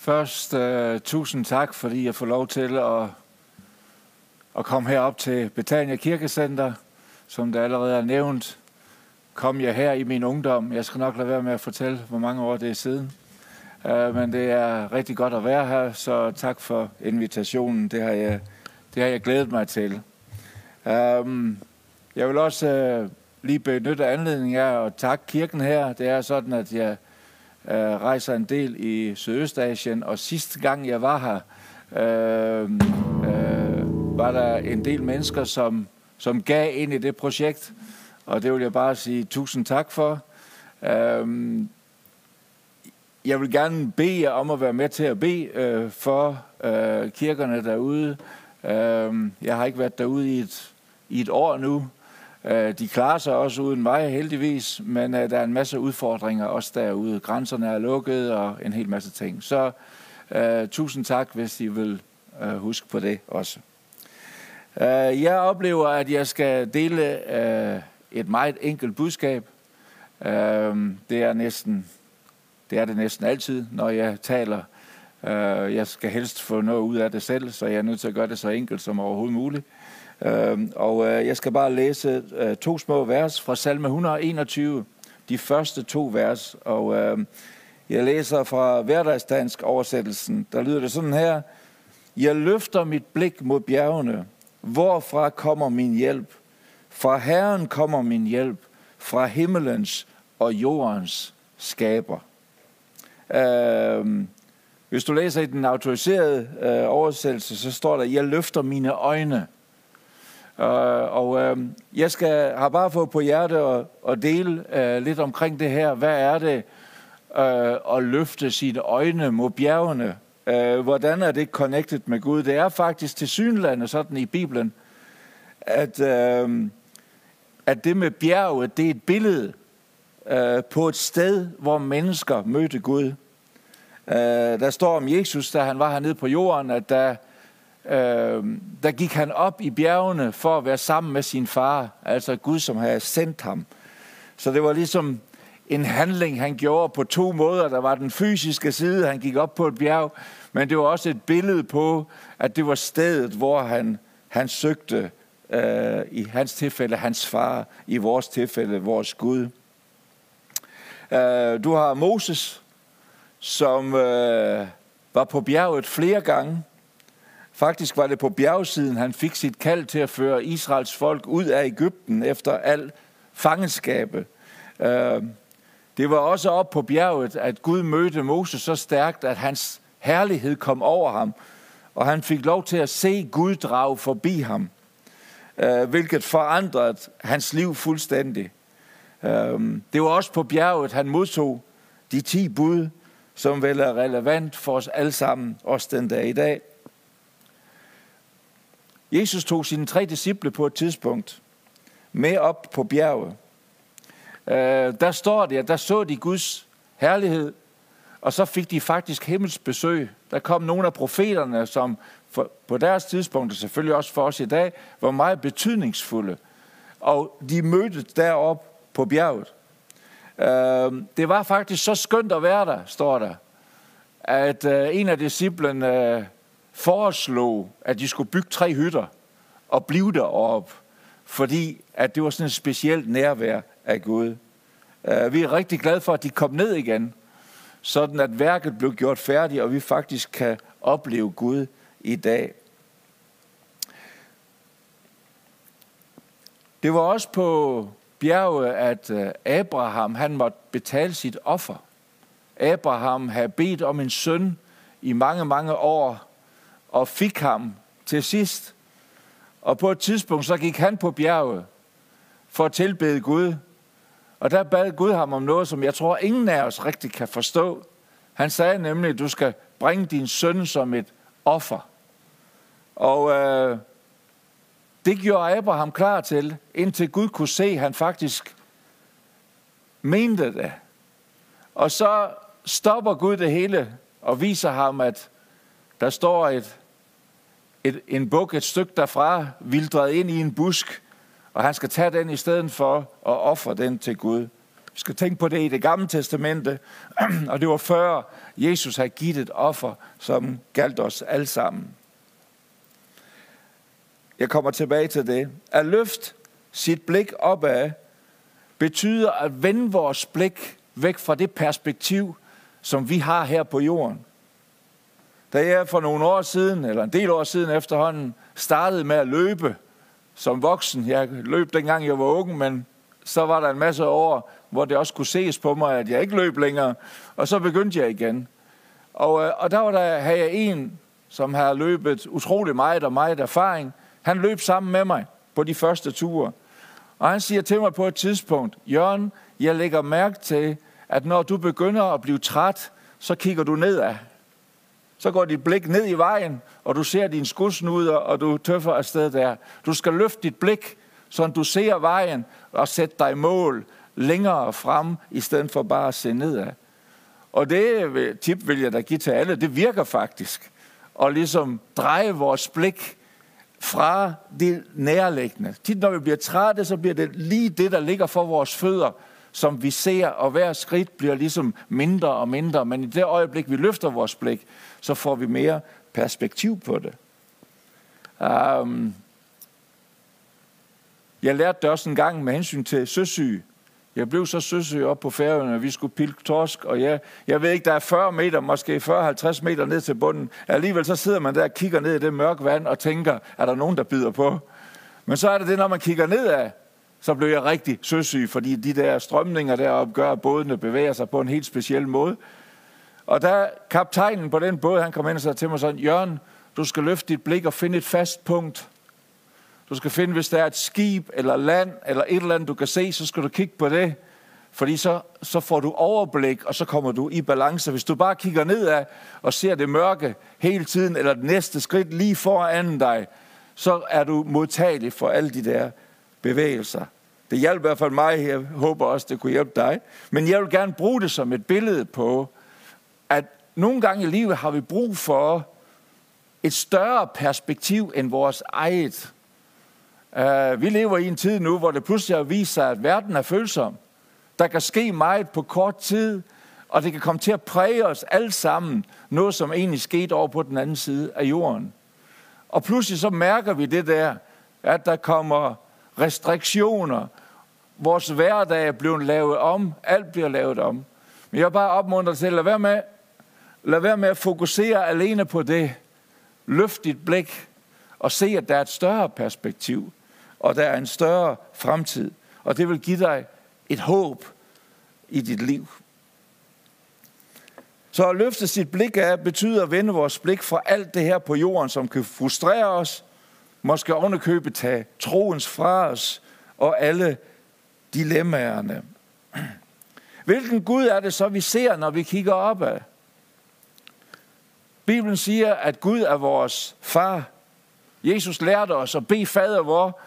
Først uh, tusind tak, fordi jeg får lov til at, at komme herop til Betania Kirkecenter. Som der allerede er nævnt, kom jeg her i min ungdom. Jeg skal nok lade være med at fortælle, hvor mange år det er siden. Uh, men det er rigtig godt at være her, så tak for invitationen. Det har jeg, det har jeg glædet mig til. Um, jeg vil også uh, lige benytte anledningen af at takke kirken her. Det er sådan, at jeg øh, rejser en del i Sydøstasien, og sidste gang jeg var her, øh, øh, var der en del mennesker, som, som gav ind i det projekt, og det vil jeg bare sige tusind tak for. Øh, jeg vil gerne bede jer om at være med til at bede øh, for øh, kirkerne derude. Øh, jeg har ikke været derude i et, i et år nu, Øh, de klarer sig også uden mig, heldigvis, men øh, der er en masse udfordringer også derude. Grænserne er lukket og en hel masse ting. Så uh, tusind tak, hvis I vil uh, huske på det også. Uh, jeg oplever, at jeg skal dele uh, et meget enkelt budskab. Uh, det er næsten det er det næsten altid, når jeg taler. Uh, jeg skal helst få noget ud af det selv, så jeg er nødt til at gøre det så enkelt som overhovedet muligt. Øhm, øh, og jeg skal bare læse øh, to små vers fra salme 121, de første to vers. Og øhm, jeg læser fra hverdagsdansk oversættelsen. Der lyder det sådan her. Jeg løfter mit blik mod bjergene. Hvorfra kommer min hjælp? Fra Herren kommer min hjælp. Fra himmelens og jordens skaber. Øh, hvis du læser i den autoriserede øh, oversættelse, så står der, jeg løfter mine øjne. Uh, og uh, jeg skal har bare fået på hjerte at, at dele uh, lidt omkring det her. Hvad er det uh, at løfte sine øjne mod bjergene? Uh, hvordan er det connected med Gud? Det er faktisk til synlande sådan i Bibelen, at, uh, at det med bjerget, det er et billede uh, på et sted, hvor mennesker mødte Gud. Uh, der står om Jesus, da han var hernede på jorden, at der øh, der gik han op i bjergene for at være sammen med sin far, altså Gud, som havde sendt ham. Så det var ligesom en handling, han gjorde på to måder. Der var den fysiske side, han gik op på et bjerg, men det var også et billede på, at det var stedet, hvor han, han søgte, øh, i hans tilfælde, hans far, i vores tilfælde, vores Gud. Øh, du har Moses, som øh, var på bjerget flere gange, Faktisk var det på bjergsiden, han fik sit kald til at føre Israels folk ud af Ægypten efter al fangenskabet. Øh, det var også op på bjerget, at Gud mødte Moses så stærkt, at hans herlighed kom over ham, og han fik lov til at se Gud drage forbi ham, øh, hvilket forandrede hans liv fuldstændig. Øh, det var også på bjerget, han modtog de ti bud, som vel er relevant for os alle sammen, også den dag i dag. Jesus tog sine tre disciple på et tidspunkt med op på bjerget. Øh, der står det, at der så de Guds herlighed, og så fik de faktisk himmels besøg. Der kom nogle af profeterne, som for, på deres tidspunkt, og selvfølgelig også for os i dag, var meget betydningsfulde. Og de mødtes derop på bjerget. Øh, det var faktisk så skønt at være der, står der, at øh, en af disciplene foreslog, at de skulle bygge tre hytter og blive deroppe, fordi at det var sådan et specielt nærvær af Gud. Øh, vi er rigtig glade for, at de kom ned igen, sådan at værket blev gjort færdigt, og vi faktisk kan opleve Gud i dag. Det var også på bjerget, at øh, Abraham han måtte betale sit offer. Abraham havde bedt om en søn i mange, mange år, og fik ham til sidst. Og på et tidspunkt, så gik han på bjerget for at tilbede Gud. Og der bad Gud ham om noget, som jeg tror, ingen af os rigtig kan forstå. Han sagde nemlig, at du skal bringe din søn som et offer. Og øh, det gjorde Abraham klar til, indtil Gud kunne se, at han faktisk mente det. Og så stopper Gud det hele og viser ham, at der står et, et, en buk et stykke derfra, vildret ind i en busk, og han skal tage den i stedet for at ofre den til Gud. Vi skal tænke på det i det gamle testamente, og det var før Jesus havde givet et offer, som galt os alle sammen. Jeg kommer tilbage til det. At løfte sit blik opad betyder at vende vores blik væk fra det perspektiv, som vi har her på jorden. Da jeg for nogle år siden, eller en del år siden efterhånden, startede med at løbe som voksen. Jeg løb dengang jeg var ung, men så var der en masse år, hvor det også kunne ses på mig, at jeg ikke løb længere. Og så begyndte jeg igen. Og, øh, og der var der, havde jeg en, som havde løbet utrolig meget og meget erfaring. Han løb sammen med mig på de første ture. Og han siger til mig på et tidspunkt, Jørgen, jeg lægger mærke til, at når du begynder at blive træt, så kigger du nedad. Så går dit blik ned i vejen, og du ser din skudsnuder, og du tøffer afsted der. Du skal løfte dit blik, så du ser vejen og sætte dig mål længere frem, i stedet for bare at se nedad. Og det tip vil jeg da give til alle. Det virker faktisk. Og ligesom dreje vores blik fra det nærliggende. Tit når vi bliver trætte, så bliver det lige det, der ligger for vores fødder, som vi ser, og hver skridt bliver ligesom mindre og mindre. Men i det øjeblik, vi løfter vores blik, så får vi mere perspektiv på det. Um, jeg lærte det også en gang med hensyn til søsyge. Jeg blev så søsyg op på færøerne, og vi skulle pilke torsk, og jeg, jeg ved ikke, der er 40 meter, måske 40-50 meter ned til bunden. Alligevel så sidder man der og kigger ned i det mørke vand og tænker, er der nogen, der bider på? Men så er det det, når man kigger nedad, så blev jeg rigtig søsyg, fordi de der strømninger deroppe gør, at bådene bevæger sig på en helt speciel måde. Og der kaptajnen på den båd, han kom ind og sagde til mig sådan, Jørgen, du skal løfte dit blik og finde et fast punkt. Du skal finde, hvis der er et skib eller land eller et eller andet, du kan se, så skal du kigge på det. Fordi så, så får du overblik, og så kommer du i balance. Hvis du bare kigger nedad og ser det mørke hele tiden, eller det næste skridt lige foran dig, så er du modtagelig for alle de der bevægelser. Det hjalp i hvert fald mig, jeg håber også, det kunne hjælpe dig. Men jeg vil gerne bruge det som et billede på, at nogle gange i livet har vi brug for et større perspektiv end vores eget. Uh, vi lever i en tid nu, hvor det pludselig har vist sig, at verden er følsom. Der kan ske meget på kort tid, og det kan komme til at præge os alle sammen. Noget, som egentlig skete over på den anden side af jorden. Og pludselig så mærker vi det der, at der kommer restriktioner. Vores hverdag er blevet lavet om. Alt bliver lavet om. Men jeg bare opmuntrer til, lad være med, lad være med at fokusere alene på det. Løft dit blik og se, at der er et større perspektiv, og der er en større fremtid. Og det vil give dig et håb i dit liv. Så at løfte sit blik af betyder at vende vores blik fra alt det her på jorden, som kan frustrere os, måske ovenikøbet tage troens fra os og alle dilemmaerne. Hvilken Gud er det så, vi ser, når vi kigger opad? Bibelen siger, at Gud er vores far. Jesus lærte os at bede fader vor,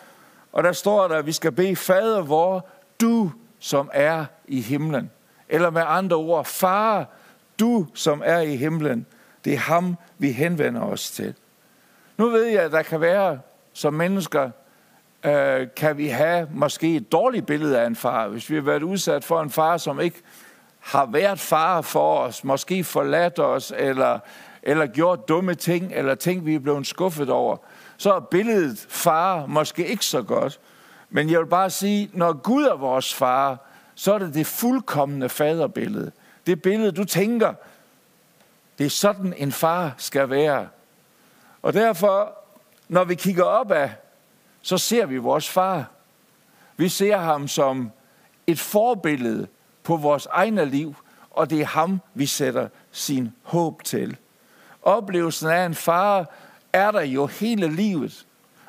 og der står der, at vi skal bede fader vor, du som er i himlen. Eller med andre ord, far, du som er i himlen. Det er ham, vi henvender os til. Nu ved jeg, at der kan være, som mennesker, øh, kan vi have måske et dårligt billede af en far. Hvis vi har været udsat for en far, som ikke har været far for os, måske forladt os, eller, eller gjort dumme ting, eller ting, vi er blevet skuffet over, så er billedet far måske ikke så godt. Men jeg vil bare sige, når Gud er vores far, så er det det fuldkommende faderbillede. Det billede, du tænker, det er sådan en far skal være. Og derfor, når vi kigger op så ser vi vores far. Vi ser ham som et forbillede på vores egne liv, og det er ham, vi sætter sin håb til. Oplevelsen af en far er der jo hele livet.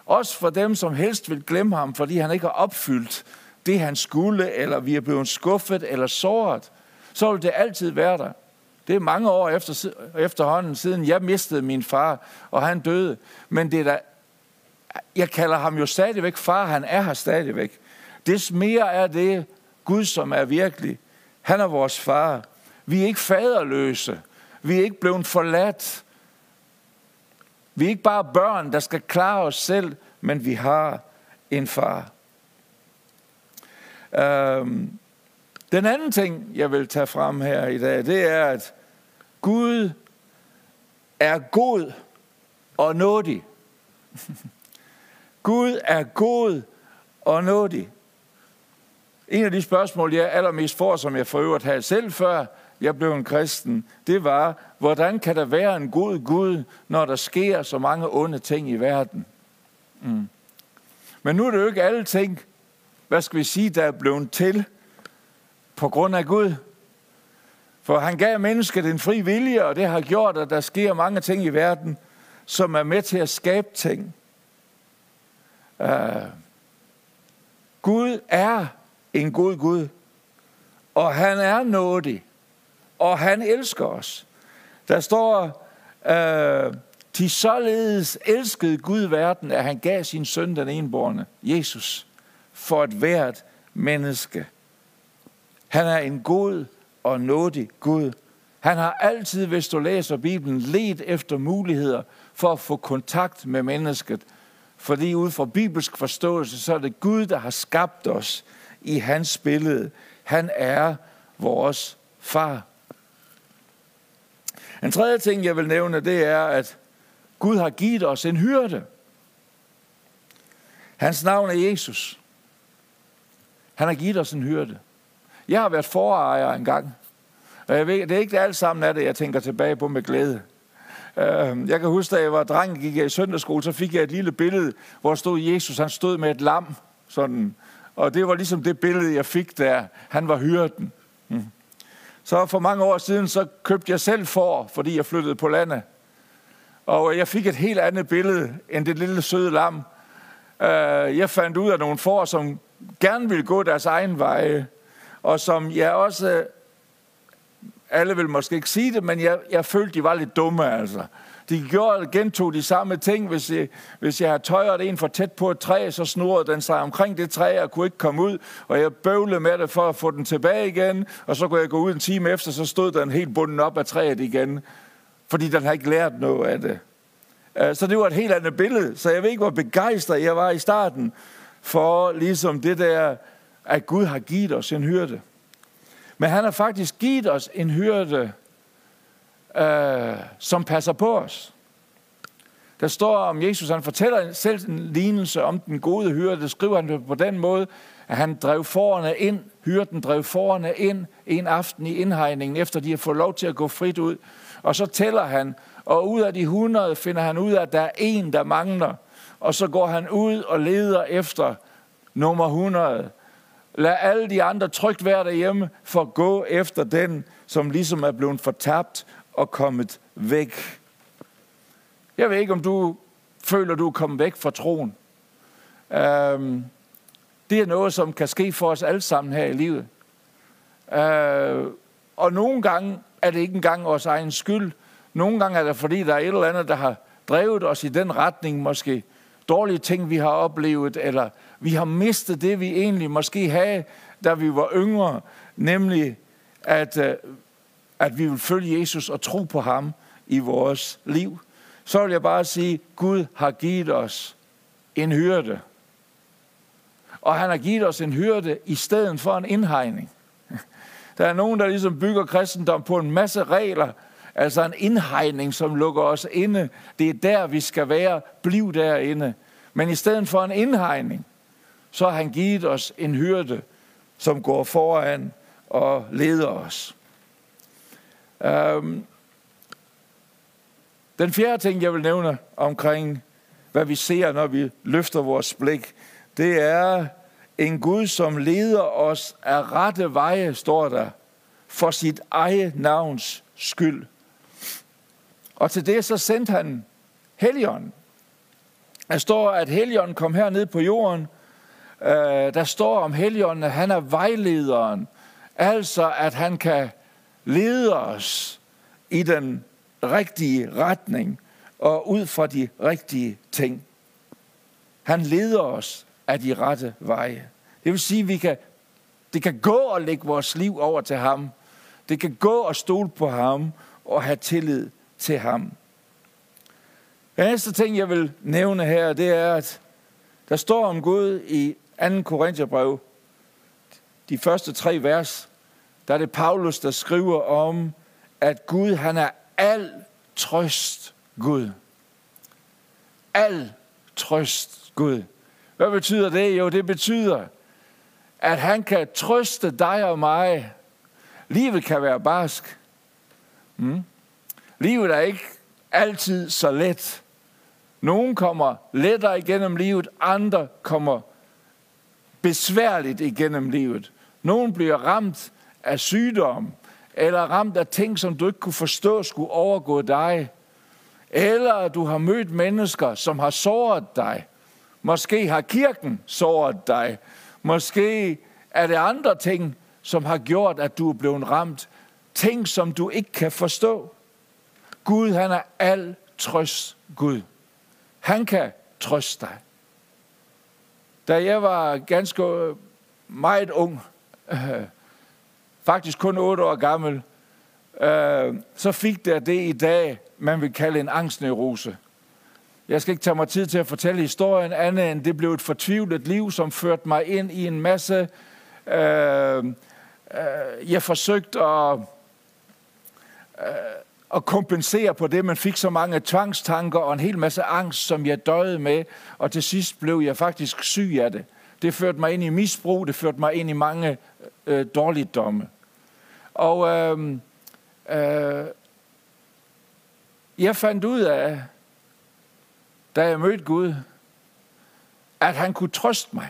Også for dem, som helst vil glemme ham, fordi han ikke har opfyldt det, han skulle, eller vi er blevet skuffet eller såret, så vil det altid være der. Det er mange år efter, efterhånden siden, jeg mistede min far, og han døde. Men det er der, jeg kalder ham jo stadigvæk far, han er her stadigvæk. Det mere er det Gud, som er virkelig. Han er vores far. Vi er ikke faderløse. Vi er ikke blevet forladt. Vi er ikke bare børn, der skal klare os selv, men vi har en far. Øhm, Den anden ting, jeg vil tage frem her i dag, det er, at Gud er god og nådig. Gud er god og nådig. En af de spørgsmål, jeg allermest får, som jeg for øvrigt havde selv før jeg blev en kristen, det var, hvordan kan der være en god Gud, når der sker så mange onde ting i verden? Mm. Men nu er det jo ikke alle ting, hvad skal vi sige, der er blevet til på grund af Gud. For han gav mennesket en fri vilje, og det har gjort, at der sker mange ting i verden, som er med til at skabe ting. Uh, Gud er en god Gud, og han er nådig, og han elsker os. Der står, uh, til således elskede Gud verden, at han gav sin søn den enborne, Jesus, for et hvert menneske. Han er en god og nådig Gud. Han har altid, hvis du læser Bibelen, let efter muligheder for at få kontakt med mennesket. Fordi ud fra bibelsk forståelse, så er det Gud, der har skabt os i hans billede. Han er vores far. En tredje ting, jeg vil nævne, det er, at Gud har givet os en hyrde. Hans navn er Jesus. Han har givet os en hyrde. Jeg har været forejer engang. Og jeg ved, det er ikke alt sammen af det, jeg tænker tilbage på med glæde. Øhm, jeg kan huske, da jeg var dreng, gik jeg i søndagsskole, så fik jeg et lille billede, hvor stod Jesus, han stod med et lam, sådan. Og det var ligesom det billede, jeg fik der. Han var hyrden. Mm. Så for mange år siden, så købte jeg selv for, fordi jeg flyttede på landet. Og jeg fik et helt andet billede end det lille søde lam. Øh, jeg fandt ud af nogle får, som gerne ville gå deres egen veje, og som jeg også, alle vil måske ikke sige det, men jeg, jeg følte, de var lidt dumme, altså. De gjorde, gentog de samme ting. Hvis jeg, hvis jeg har tøjret en for tæt på et træ, så snurrede den sig omkring det træ og kunne ikke komme ud. Og jeg bøvlede med det for at få den tilbage igen. Og så kunne jeg gå ud en time efter, så stod den helt bunden op af træet igen fordi den har ikke lært noget af det. Øh, så det var et helt andet billede. Så jeg ved ikke, hvor begejstret jeg var i starten for ligesom det der, at Gud har givet os en hyrde. Men han har faktisk givet os en hyrde, øh, som passer på os. Der står om Jesus, han fortæller selv en lignelse om den gode hyrde. Det skriver han på den måde, at han drev forerne ind, hyrden drev forerne ind en aften i indhegningen, efter de har fået lov til at gå frit ud. Og så tæller han, og ud af de 100 finder han ud af, at der er en, der mangler. Og så går han ud og leder efter nummer 100. Lad alle de andre trygt være derhjemme, for at gå efter den, som ligesom er blevet fortabt og kommet væk. Jeg ved ikke, om du føler, du er kommet væk fra troen. Øhm, det er noget, som kan ske for os alle sammen her i livet. Uh, og nogle gange er det ikke engang vores egen skyld. Nogle gange er det, fordi der er et eller andet, der har drevet os i den retning, måske dårlige ting, vi har oplevet, eller vi har mistet det, vi egentlig måske havde, da vi var yngre, nemlig at, øh, at vi vil følge Jesus og tro på ham i vores liv. Så vil jeg bare sige, Gud har givet os en hyrde. Og han har givet os en hyrde i stedet for en indhegning. Der er nogen, der ligesom bygger kristendom på en masse regler, altså en indhegning, som lukker os inde. Det er der, vi skal være. Bliv derinde. Men i stedet for en indhegning, så har han givet os en hyrde, som går foran og leder os. Um, den fjerde ting, jeg vil nævne omkring, hvad vi ser, når vi løfter vores blik, det er en Gud, som leder os af rette veje, står der, for sit eget navns skyld. Og til det så sendte han Helion. Der står, at Helion kom herned på jorden øh, der står om Helion, at han er vejlederen. Altså, at han kan lede os i den rigtige retning og ud fra de rigtige ting. Han leder os af de rette veje. Det vil sige, at vi kan, det kan gå og lægge vores liv over til ham. Det kan gå og stole på ham og have tillid til ham. Den næste ting, jeg vil nævne her, det er, at der står om Gud i 2. Korintherbrev, de første tre vers, der er det Paulus, der skriver om, at Gud, han er al trøst Gud. Al trøst Gud. Hvad betyder det? Jo, det betyder, at han kan trøste dig og mig. Livet kan være barsk. Mm. Livet er ikke altid så let. Nogen kommer lettere igennem livet, andre kommer besværligt igennem livet. Nogen bliver ramt af sygdom, eller ramt af ting, som du ikke kunne forstå skulle overgå dig. Eller du har mødt mennesker, som har såret dig. Måske har kirken såret dig. Måske er det andre ting, som har gjort, at du er blevet ramt. Ting, som du ikke kan forstå. Gud, han er al trøst Gud. Han kan trøste dig. Da jeg var ganske meget ung, øh, faktisk kun otte år gammel, øh, så fik der det i dag, man vil kalde en angstneurose. Jeg skal ikke tage mig tid til at fortælle historien andet end det blev et fortvivlet liv, som førte mig ind i en masse... Øh, øh, jeg forsøgte at, øh, at kompensere på det, Man fik så mange tvangstanker og en hel masse angst, som jeg døde med, og til sidst blev jeg faktisk syg af det. Det førte mig ind i misbrug, det førte mig ind i mange øh, øh dårligdomme. Og øh, øh, jeg fandt ud af, da jeg mødte Gud, at han kunne trøste mig.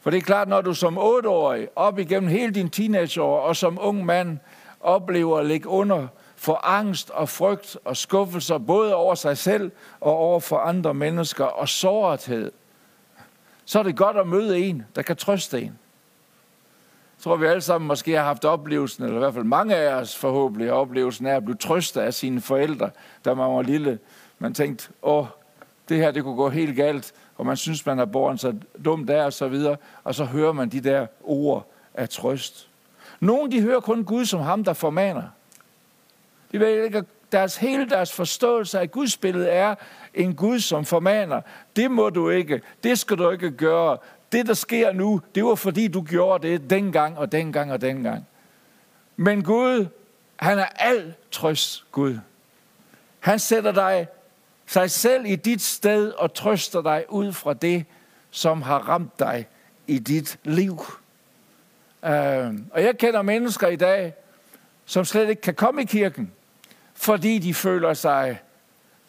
For det er klart, når du som otteårig, op igennem hele din teenageår, og som ung mand, oplever at ligge under for angst og frygt og skuffelser, både over sig selv og over for andre mennesker, og sårethed, så er det godt at møde en, der kan trøste en. Jeg tror, vi alle sammen måske har haft oplevelsen, eller i hvert fald mange af os forhåbentlig har oplevelsen af at blive trøstet af sine forældre, da man var lille. Man tænkte, åh, det her det kunne gå helt galt, og man synes, man har borgen så dumt der og så videre, og så hører man de der ord af trøst. Nogle de hører kun Gud som ham, der formaner. De ved ikke, deres, hele deres forståelse af Guds billede er en Gud, som formaner. Det må du ikke. Det skal du ikke gøre. Det, der sker nu, det var fordi, du gjorde det dengang og dengang og dengang. Men Gud, han er al trøst Gud. Han sætter dig sig selv i dit sted og trøster dig ud fra det, som har ramt dig i dit liv. Uh, og jeg kender mennesker i dag, som slet ikke kan komme i kirken, fordi de føler sig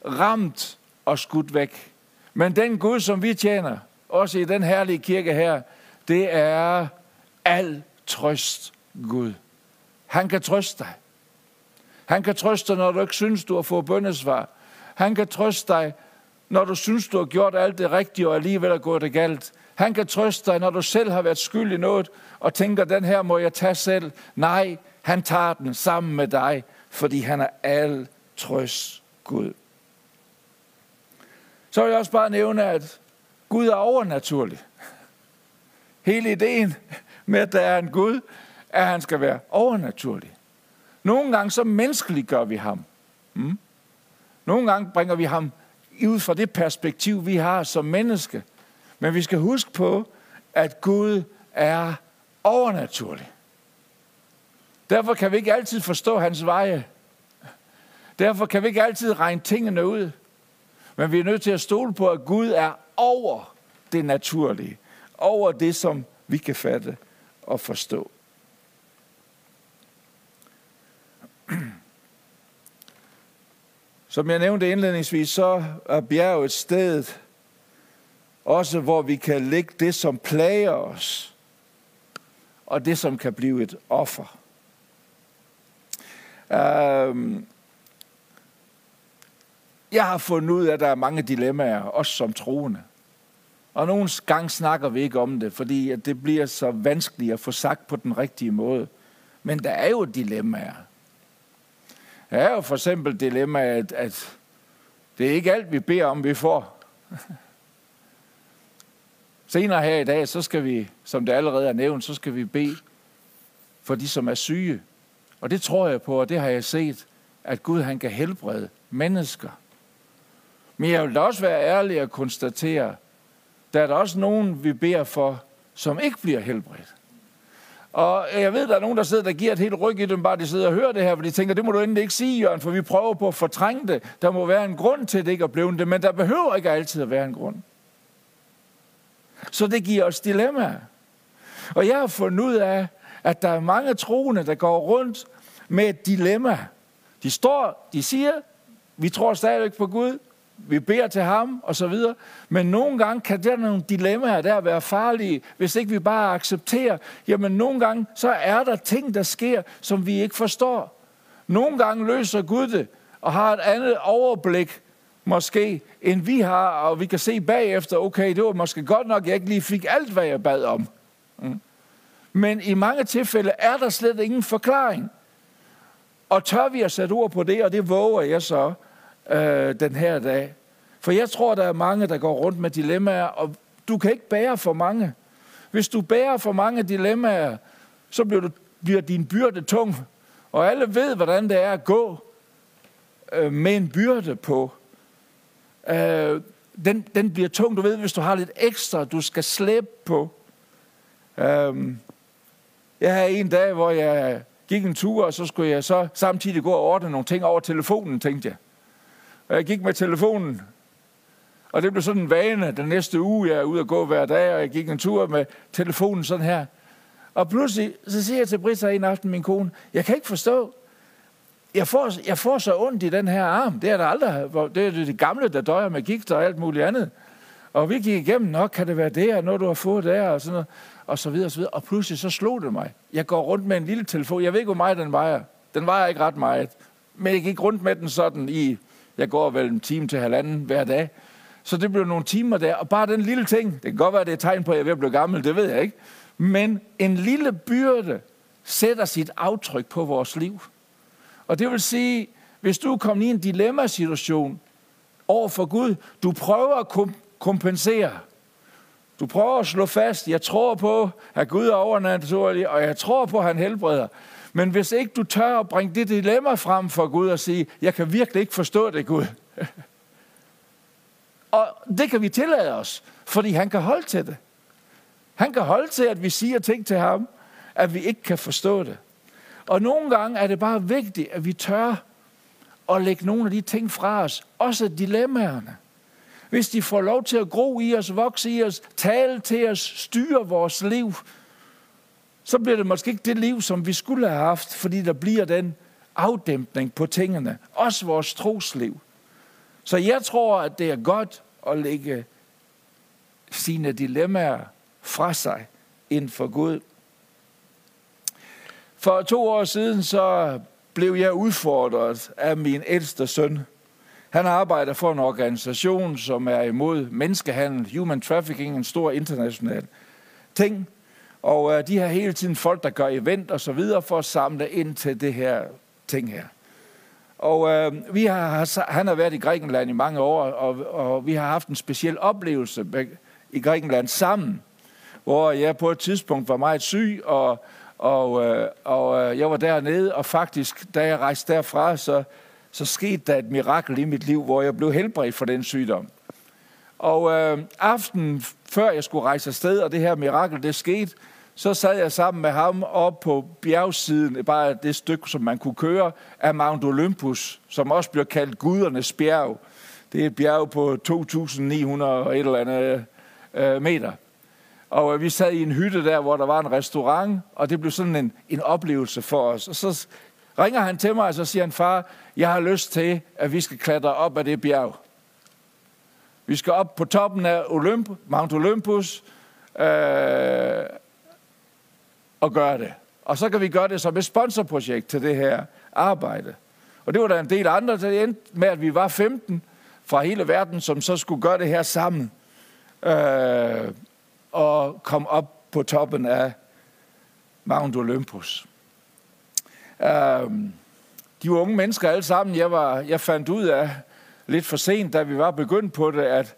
ramt og skudt væk. Men den Gud, som vi tjener, også i den herlige kirke her, det er al trøst Gud. Han kan trøste dig. Han kan trøste dig, når du ikke synes, du har fået bøndesvar. Han kan trøste dig, når du synes, du har gjort alt det rigtige, og alligevel er gået det galt. Han kan trøste dig, når du selv har været skyld i noget, og tænker, den her må jeg tage selv. Nej, han tager den sammen med dig, fordi han er al trøst Gud. Så vil jeg også bare nævne, at Gud er overnaturlig. Hele ideen med, at der er en Gud, er, at han skal være overnaturlig. Nogle gange så menneskeliggør vi ham. Mm? Nogle gange bringer vi ham ud fra det perspektiv, vi har som menneske. Men vi skal huske på, at Gud er overnaturlig. Derfor kan vi ikke altid forstå hans veje. Derfor kan vi ikke altid regne tingene ud. Men vi er nødt til at stole på, at Gud er over det naturlige. Over det, som vi kan fatte og forstå. Som jeg nævnte indledningsvis, så er bjerget et sted, også hvor vi kan lægge det, som plager os, og det, som kan blive et offer. Um, jeg har fundet ud af, at der er mange dilemmaer, også som troende. Og nogle gange snakker vi ikke om det, fordi at det bliver så vanskeligt at få sagt på den rigtige måde. Men der er jo dilemmaer. Der er jo for eksempel dilemmaet, at det er ikke alt, vi beder om, vi får. Senere her i dag, så skal vi, som det allerede er nævnt, så skal vi bede for de, som er syge. Og det tror jeg på, og det har jeg set, at Gud han kan helbrede mennesker. Men jeg vil da også være ærlig at konstatere, der er der også nogen, vi beder for, som ikke bliver helbredt. Og jeg ved, der er nogen, der sidder, der giver et helt ryg i dem, bare de sidder og hører det her, for de tænker, det må du endelig ikke sige, Jørgen, for vi prøver på at fortrænge det. Der må være en grund til, at det ikke er blevet det, men der behøver ikke altid at være en grund. Så det giver os dilemmaer. Og jeg har fundet ud af, at der er mange troende, der går rundt med et dilemma. De står, de siger, vi tror stadigvæk på Gud, vi beder til ham og så videre. Men nogle gange kan der nogle dilemmaer der være farlige, hvis ikke vi bare accepterer. Jamen nogle gange, så er der ting, der sker, som vi ikke forstår. Nogle gange løser Gud det, og har et andet overblik, måske, end vi har, og vi kan se bagefter, okay, det var måske godt nok, jeg ikke lige fik alt, hvad jeg bad om. Mm. Men i mange tilfælde er der slet ingen forklaring. Og tør vi at sætte ord på det, og det våger jeg så øh, den her dag. For jeg tror, der er mange, der går rundt med dilemmaer, og du kan ikke bære for mange. Hvis du bærer for mange dilemmaer, så bliver, du, bliver din byrde tung. Og alle ved, hvordan det er at gå øh, med en byrde på. Øh, den, den bliver tung, du ved, hvis du har lidt ekstra, du skal slæbe på. Øh, jeg havde en dag, hvor jeg gik en tur, og så skulle jeg så samtidig gå og ordne nogle ting over telefonen, tænkte jeg. Og jeg gik med telefonen, og det blev sådan en vane den næste uge, jeg er ude at gå hver dag, og jeg gik en tur med telefonen sådan her. Og pludselig, så siger jeg til Britta en aften, min kone, jeg kan ikke forstå, jeg får, jeg får så ondt i den her arm. Det er der aldrig, det er det gamle, der døjer med gigt og alt muligt andet. Og vi gik igennem, nok kan det være det, og noget du har fået der, og sådan noget, og så videre, og så videre. Og pludselig så slog det mig. Jeg går rundt med en lille telefon. Jeg ved ikke, hvor meget den vejer. Den vejer ikke ret meget. Men jeg gik rundt med den sådan i, jeg går vel en time til halvanden hver dag. Så det blev nogle timer der. Og bare den lille ting, det kan godt være, det er et tegn på, at jeg er ved at blive gammel, det ved jeg ikke. Men en lille byrde sætter sit aftryk på vores liv. Og det vil sige, hvis du er kommet i en dilemmasituation over for Gud, du prøver at kompensere. Du prøver at slå fast, jeg tror på, at Gud er overnaturlig, og jeg tror på, at han helbreder. Men hvis ikke du tør at bringe det dilemma frem for Gud og sige, jeg kan virkelig ikke forstå det, Gud. og det kan vi tillade os, fordi han kan holde til det. Han kan holde til, at vi siger ting til ham, at vi ikke kan forstå det. Og nogle gange er det bare vigtigt, at vi tør at lægge nogle af de ting fra os, også dilemmaerne. Hvis de får lov til at gro i os, vokse i os, tale til os, styre vores liv, så bliver det måske ikke det liv, som vi skulle have haft, fordi der bliver den afdæmpning på tingene. Også vores trosliv. Så jeg tror, at det er godt at lægge sine dilemmaer fra sig inden for Gud. For to år siden så blev jeg udfordret af min ældste søn. Han arbejder for en organisation, som er imod menneskehandel, human trafficking, en stor international ting. Og øh, de har hele tiden folk, der gør event og så videre for at samle ind til det her ting her. Og øh, vi har, han har været i Grækenland i mange år, og, og vi har haft en speciel oplevelse i Grækenland sammen, hvor jeg på et tidspunkt var meget syg, og og, øh, og øh, jeg var dernede, og faktisk, da jeg rejste derfra, så, så skete der et mirakel i mit liv, hvor jeg blev helbredt for den sygdom. Og øh, aften før jeg skulle rejse afsted, og det her mirakel, det skete, så sad jeg sammen med ham op på bjergsiden, bare det stykke, som man kunne køre, af Mount Olympus, som også bliver kaldt gudernes bjerg. Det er et bjerg på 2.900 og et eller andet øh, meter. Og øh, vi sad i en hytte der, hvor der var en restaurant, og det blev sådan en, en oplevelse for os. Og så ringer han til mig, og så siger han, far, jeg har lyst til, at vi skal klatre op af det bjerg. Vi skal op på toppen af Olymp, Mount Olympus øh, og gøre det. Og så kan vi gøre det som et sponsorprojekt til det her arbejde. Og det var der en del andre, der endte med, at vi var 15 fra hele verden, som så skulle gøre det her sammen. Øh, og kom op på toppen af Mount Olympus. Øh, de unge mennesker alle sammen, jeg, var, jeg fandt ud af lidt for sent, da vi var begyndt på det, at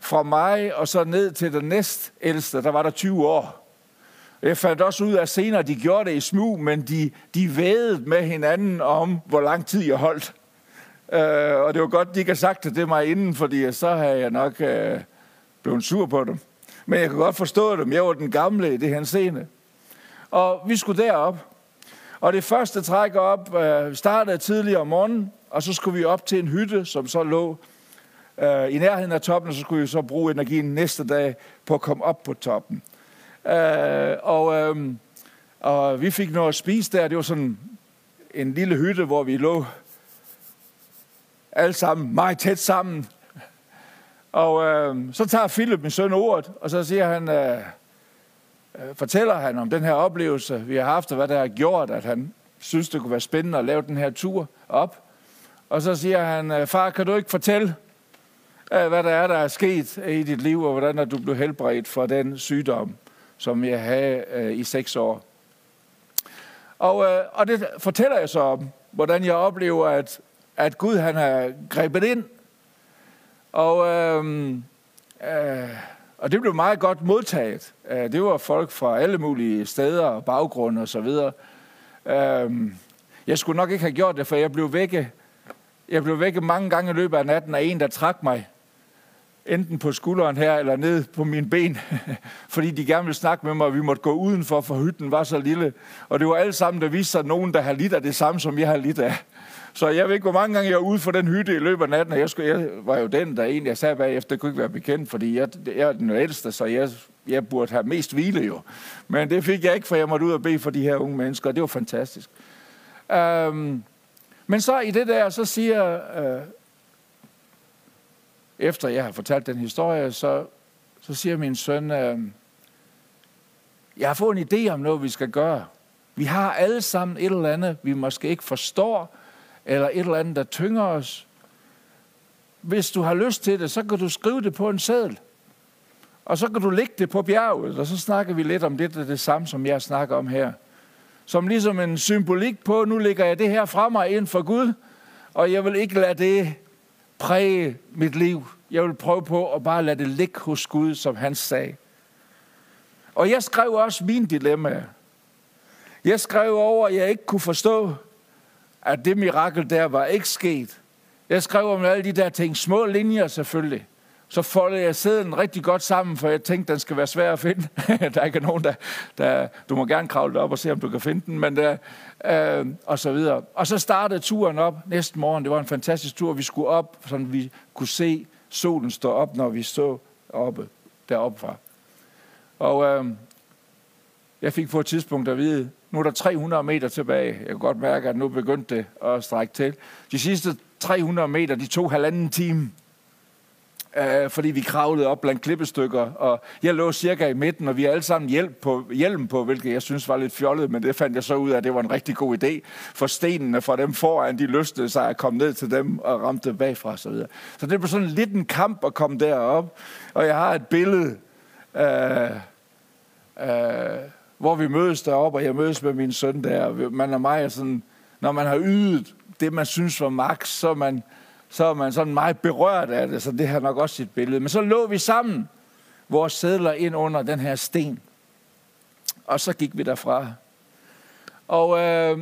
fra mig og så ned til den næst ældste, der var der 20 år. Jeg fandt også ud af senere, de gjorde det i smug, men de, de vædede med hinanden om, hvor lang tid jeg holdt. Uh, og det var godt, de ikke har sagt det til mig inden, fordi så havde jeg nok uh, blevet sur på dem. Men jeg kan godt forstå dem. Jeg var den gamle i det her scene. Og vi skulle derop. Og det første træk op øh, startede tidligere om morgenen, og så skulle vi op til en hytte, som så lå øh, i nærheden af toppen, og så skulle vi så bruge energien næste dag på at komme op på toppen. Øh, og, øh, og vi fik noget at spise der. Det var sådan en lille hytte, hvor vi lå alle sammen meget tæt sammen. Og øh, så tager Philip, min søn, ordet, og så siger han, øh, Øh, fortæller han om den her oplevelse, vi har haft, og hvad der har gjort, at han synes, det kunne være spændende at lave den her tur op. Og så siger han, øh, far, kan du ikke fortælle, øh, hvad der er, der er sket i dit liv, og hvordan er du blev helbredt for den sygdom, som jeg havde i seks år? Og, og det fortæller jeg så om, hvordan jeg oplever, at, at Gud han har grebet ind. Og, øh, øh, og det blev meget godt modtaget. Øh, det var folk fra alle mulige steder og baggrunde og så videre. Øhm, jeg skulle nok ikke have gjort det, for jeg blev vække. Jeg blev vække mange gange i løbet af natten af en, der trak mig enten på skulderen her eller ned på mine ben, fordi de gerne ville snakke med mig, og vi måtte gå udenfor, for hytten var så lille. Og det var alle sammen, der viste sig nogen, der har lidt af det samme, som jeg har lidt af. Så jeg ved ikke, hvor mange gange jeg var ude for den hytte i løbet af natten, og jeg, skulle, jeg var jo den, der egentlig, jeg sagde bagefter, det kunne ikke være bekendt, fordi jeg, jeg er den ældste, så jeg, jeg burde have mest hvile jo. Men det fik jeg ikke, for jeg måtte ud og bede for de her unge mennesker, og det var fantastisk. Um, men så i det der, så siger uh, efter jeg har fortalt den historie, så, så siger min søn, øh, jeg har fået en idé om noget, vi skal gøre. Vi har alle sammen et eller andet, vi måske ikke forstår, eller et eller andet, der tynger os. Hvis du har lyst til det, så kan du skrive det på en seddel. Og så kan du lægge det på bjerget, og så snakker vi lidt om det, det, det samme, som jeg snakker om her. Som ligesom en symbolik på, nu lægger jeg det her fra mig ind for Gud, og jeg vil ikke lade det præge mit liv. Jeg vil prøve på at bare lade det ligge hos Gud, som han sagde. Og jeg skrev også min dilemma. Jeg skrev over, at jeg ikke kunne forstå, at det mirakel der var ikke sket. Jeg skrev om alle de der ting, små linjer selvfølgelig. Så foldede jeg sæden rigtig godt sammen, for jeg tænkte, den skal være svær at finde. der er ikke nogen, der, der... Du må gerne kravle op og se, om du kan finde den, men der, øh, og så videre. Og så startede turen op næste morgen. Det var en fantastisk tur. Vi skulle op, så vi kunne se solen stå op, når vi så oppe, deroppe fra. Og øh, jeg fik på et tidspunkt at vide, nu er der 300 meter tilbage. Jeg kan godt mærke, at nu begyndte det at strække til. De sidste 300 meter, de tog halvanden time øh, fordi vi kravlede op blandt klippestykker, og jeg lå cirka i midten, og vi havde alle sammen hjælp på, hjelm på, hvilket jeg synes var lidt fjollet, men det fandt jeg så ud af, at det var en rigtig god idé, for stenene fra dem foran, de lystede sig at komme ned til dem og ramte bagfra osv. Så, så det blev sådan lidt en kamp at komme derop, og jeg har et billede, øh, øh, hvor vi mødes deroppe, og jeg mødes med min søn der, man og mig er sådan, når man har ydet det, man synes var max, så er man, så er man sådan meget berørt af det, så det har nok også sit billede. Men så lå vi sammen, vores sædler ind under den her sten. Og så gik vi derfra. Og øh,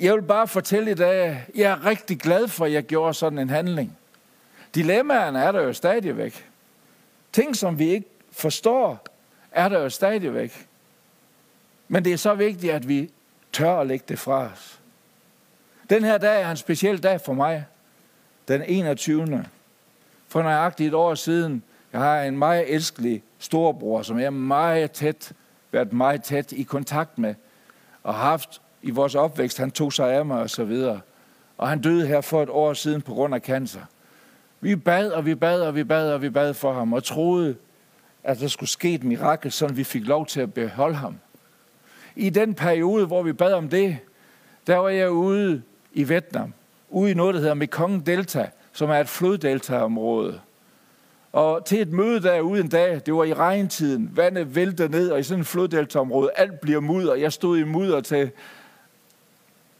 jeg vil bare fortælle i dag, jeg er rigtig glad for, at jeg gjorde sådan en handling. Dilemmaerne er der jo stadigvæk. Ting, som vi ikke forstår, er der jo stadigvæk. Men det er så vigtigt, at vi tør at lægge det fra os. Den her dag er en speciel dag for mig. Den 21. For nøjagtigt et år siden, jeg har en meget elskelig storbror, som jeg er meget tæt, været meget tæt i kontakt med, og haft i vores opvækst. Han tog sig af mig og så videre. Og han døde her for et år siden på grund af cancer. Vi bad, og vi bad, og vi bad, og vi bad for ham, og troede, at der skulle ske et mirakel, så vi fik lov til at beholde ham. I den periode, hvor vi bad om det, der var jeg ude i Vietnam, ude i noget, der hedder Mekong Delta, som er et floddeltaområde. Og til et møde derude en dag, det var i regntiden, vandet vælter ned, og i sådan et floddeltaområde, alt bliver mudder. Jeg stod i mudder til,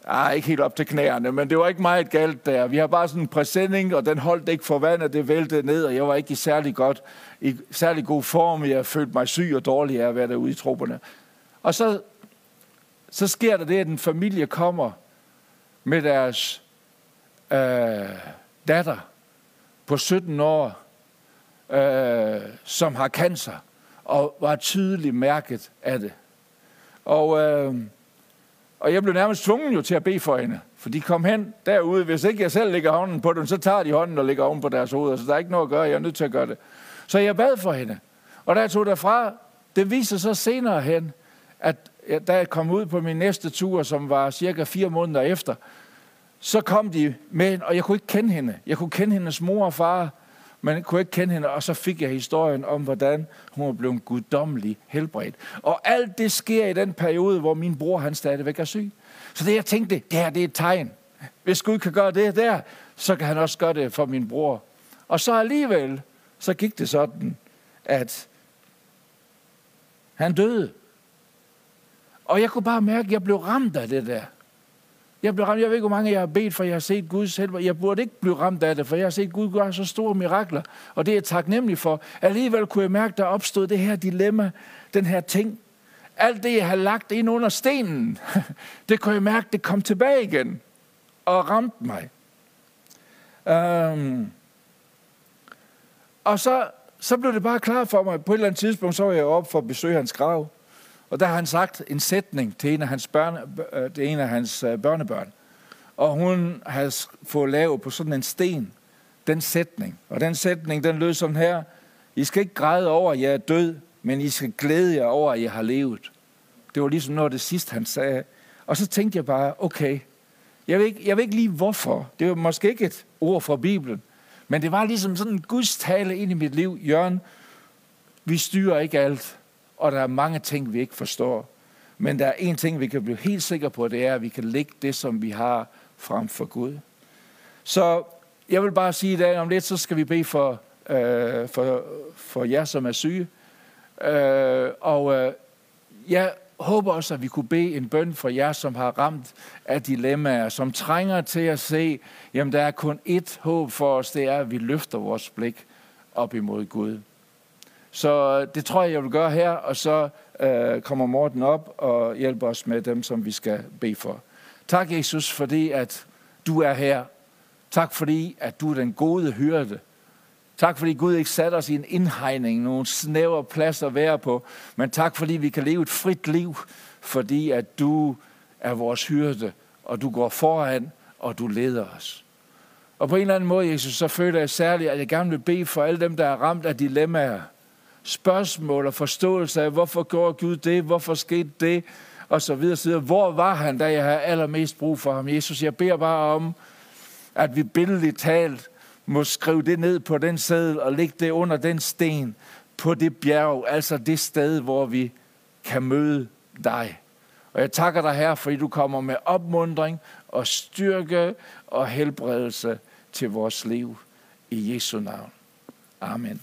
ah, ikke helt op til knæerne, men det var ikke meget galt der. Vi har bare sådan en præsending, og den holdt ikke for vandet, det væltede ned, og jeg var ikke i særlig, godt, i særlig god form. Jeg følte mig syg og dårlig af at være derude i trupperne. Og så, så sker der det, at en familie kommer med deres øh, datter på 17 år, øh, som har cancer. og var tydeligt mærket af det. Og, øh, og jeg blev nærmest tvunget jo til at bede for hende. For de kom hen derude. Hvis ikke jeg selv lægger hånden på dem, så tager de hånden og lægger oven på deres hoveder. Så der er ikke noget at gøre. Jeg er nødt til at gøre det. Så jeg bad for hende. Og da jeg tog derfra, det viser så senere hen, at da jeg kom ud på min næste tur, som var cirka fire måneder efter, så kom de med, og jeg kunne ikke kende hende. Jeg kunne kende hendes mor og far, men kunne ikke kende hende, og så fik jeg historien om, hvordan hun var blevet guddommelig helbredt. Og alt det sker i den periode, hvor min bror han stadigvæk er syg. Så det jeg tænkte, det her det er et tegn. Hvis Gud kan gøre det der, så kan han også gøre det for min bror. Og så alligevel, så gik det sådan, at han døde. Og jeg kunne bare mærke, at jeg blev ramt af det der. Jeg blev ramt. Jeg ved ikke, hvor mange jeg har bedt, for jeg har set Guds selv. Jeg burde ikke blive ramt af det, for jeg har set Gud gøre så store mirakler. Og det er jeg taknemmelig for. Alligevel kunne jeg mærke, der opstod det her dilemma, den her ting. Alt det, jeg har lagt ind under stenen, det kunne jeg mærke, det kom tilbage igen og ramte mig. Um, og så, så blev det bare klar for mig. På et eller andet tidspunkt, så var jeg op for at besøge hans grav. Og der har han sagt en sætning til en af hans, børne, det øh, til en af hans øh, børnebørn. Og hun har fået lavet på sådan en sten den sætning. Og den sætning, den lød sådan her. I skal ikke græde over, at jeg er død, men I skal glæde jer over, at jeg har levet. Det var ligesom noget af det sidste, han sagde. Og så tænkte jeg bare, okay, jeg ved, ikke, jeg ved ikke lige hvorfor. Det var måske ikke et ord fra Bibelen. Men det var ligesom sådan en Guds tale ind i mit liv. Jørgen, vi styrer ikke alt og der er mange ting, vi ikke forstår. Men der er en ting, vi kan blive helt sikre på, det er, at vi kan lægge det, som vi har frem for Gud. Så jeg vil bare sige, at om lidt, så skal vi bede for, øh, for, for jer, som er syge. Øh, og øh, jeg håber også, at vi kunne bede en bøn for jer, som har ramt af dilemmaer, som trænger til at se, jamen der er kun ét håb for os, det er, at vi løfter vores blik op imod Gud. Så øh, det tror jeg, jeg vil gøre her, og så øh, kommer Morten op og hjælper os med dem, som vi skal bede for. Tak, Jesus, fordi at du er her. Tak, fordi at du er den gode hyrde. Tak, fordi Gud ikke satte os i en indhegning, nogle snævre pladser at være på, men tak, fordi vi kan leve et frit liv, fordi at du er vores hyrde, og du går foran, og du leder os. Og på en eller anden måde, Jesus, så føler jeg særligt, at jeg gerne vil bede for alle dem, der er ramt af dilemmaer spørgsmål og forståelse af, hvorfor gjorde Gud det, hvorfor skete det, og så videre, så videre. Hvor var han, da jeg havde allermest brug for ham? Jesus, jeg beder bare om, at vi billedligt talt må skrive det ned på den sædel og lægge det under den sten på det bjerg, altså det sted, hvor vi kan møde dig. Og jeg takker dig her, fordi du kommer med opmundring og styrke og helbredelse til vores liv. I Jesu navn. Amen.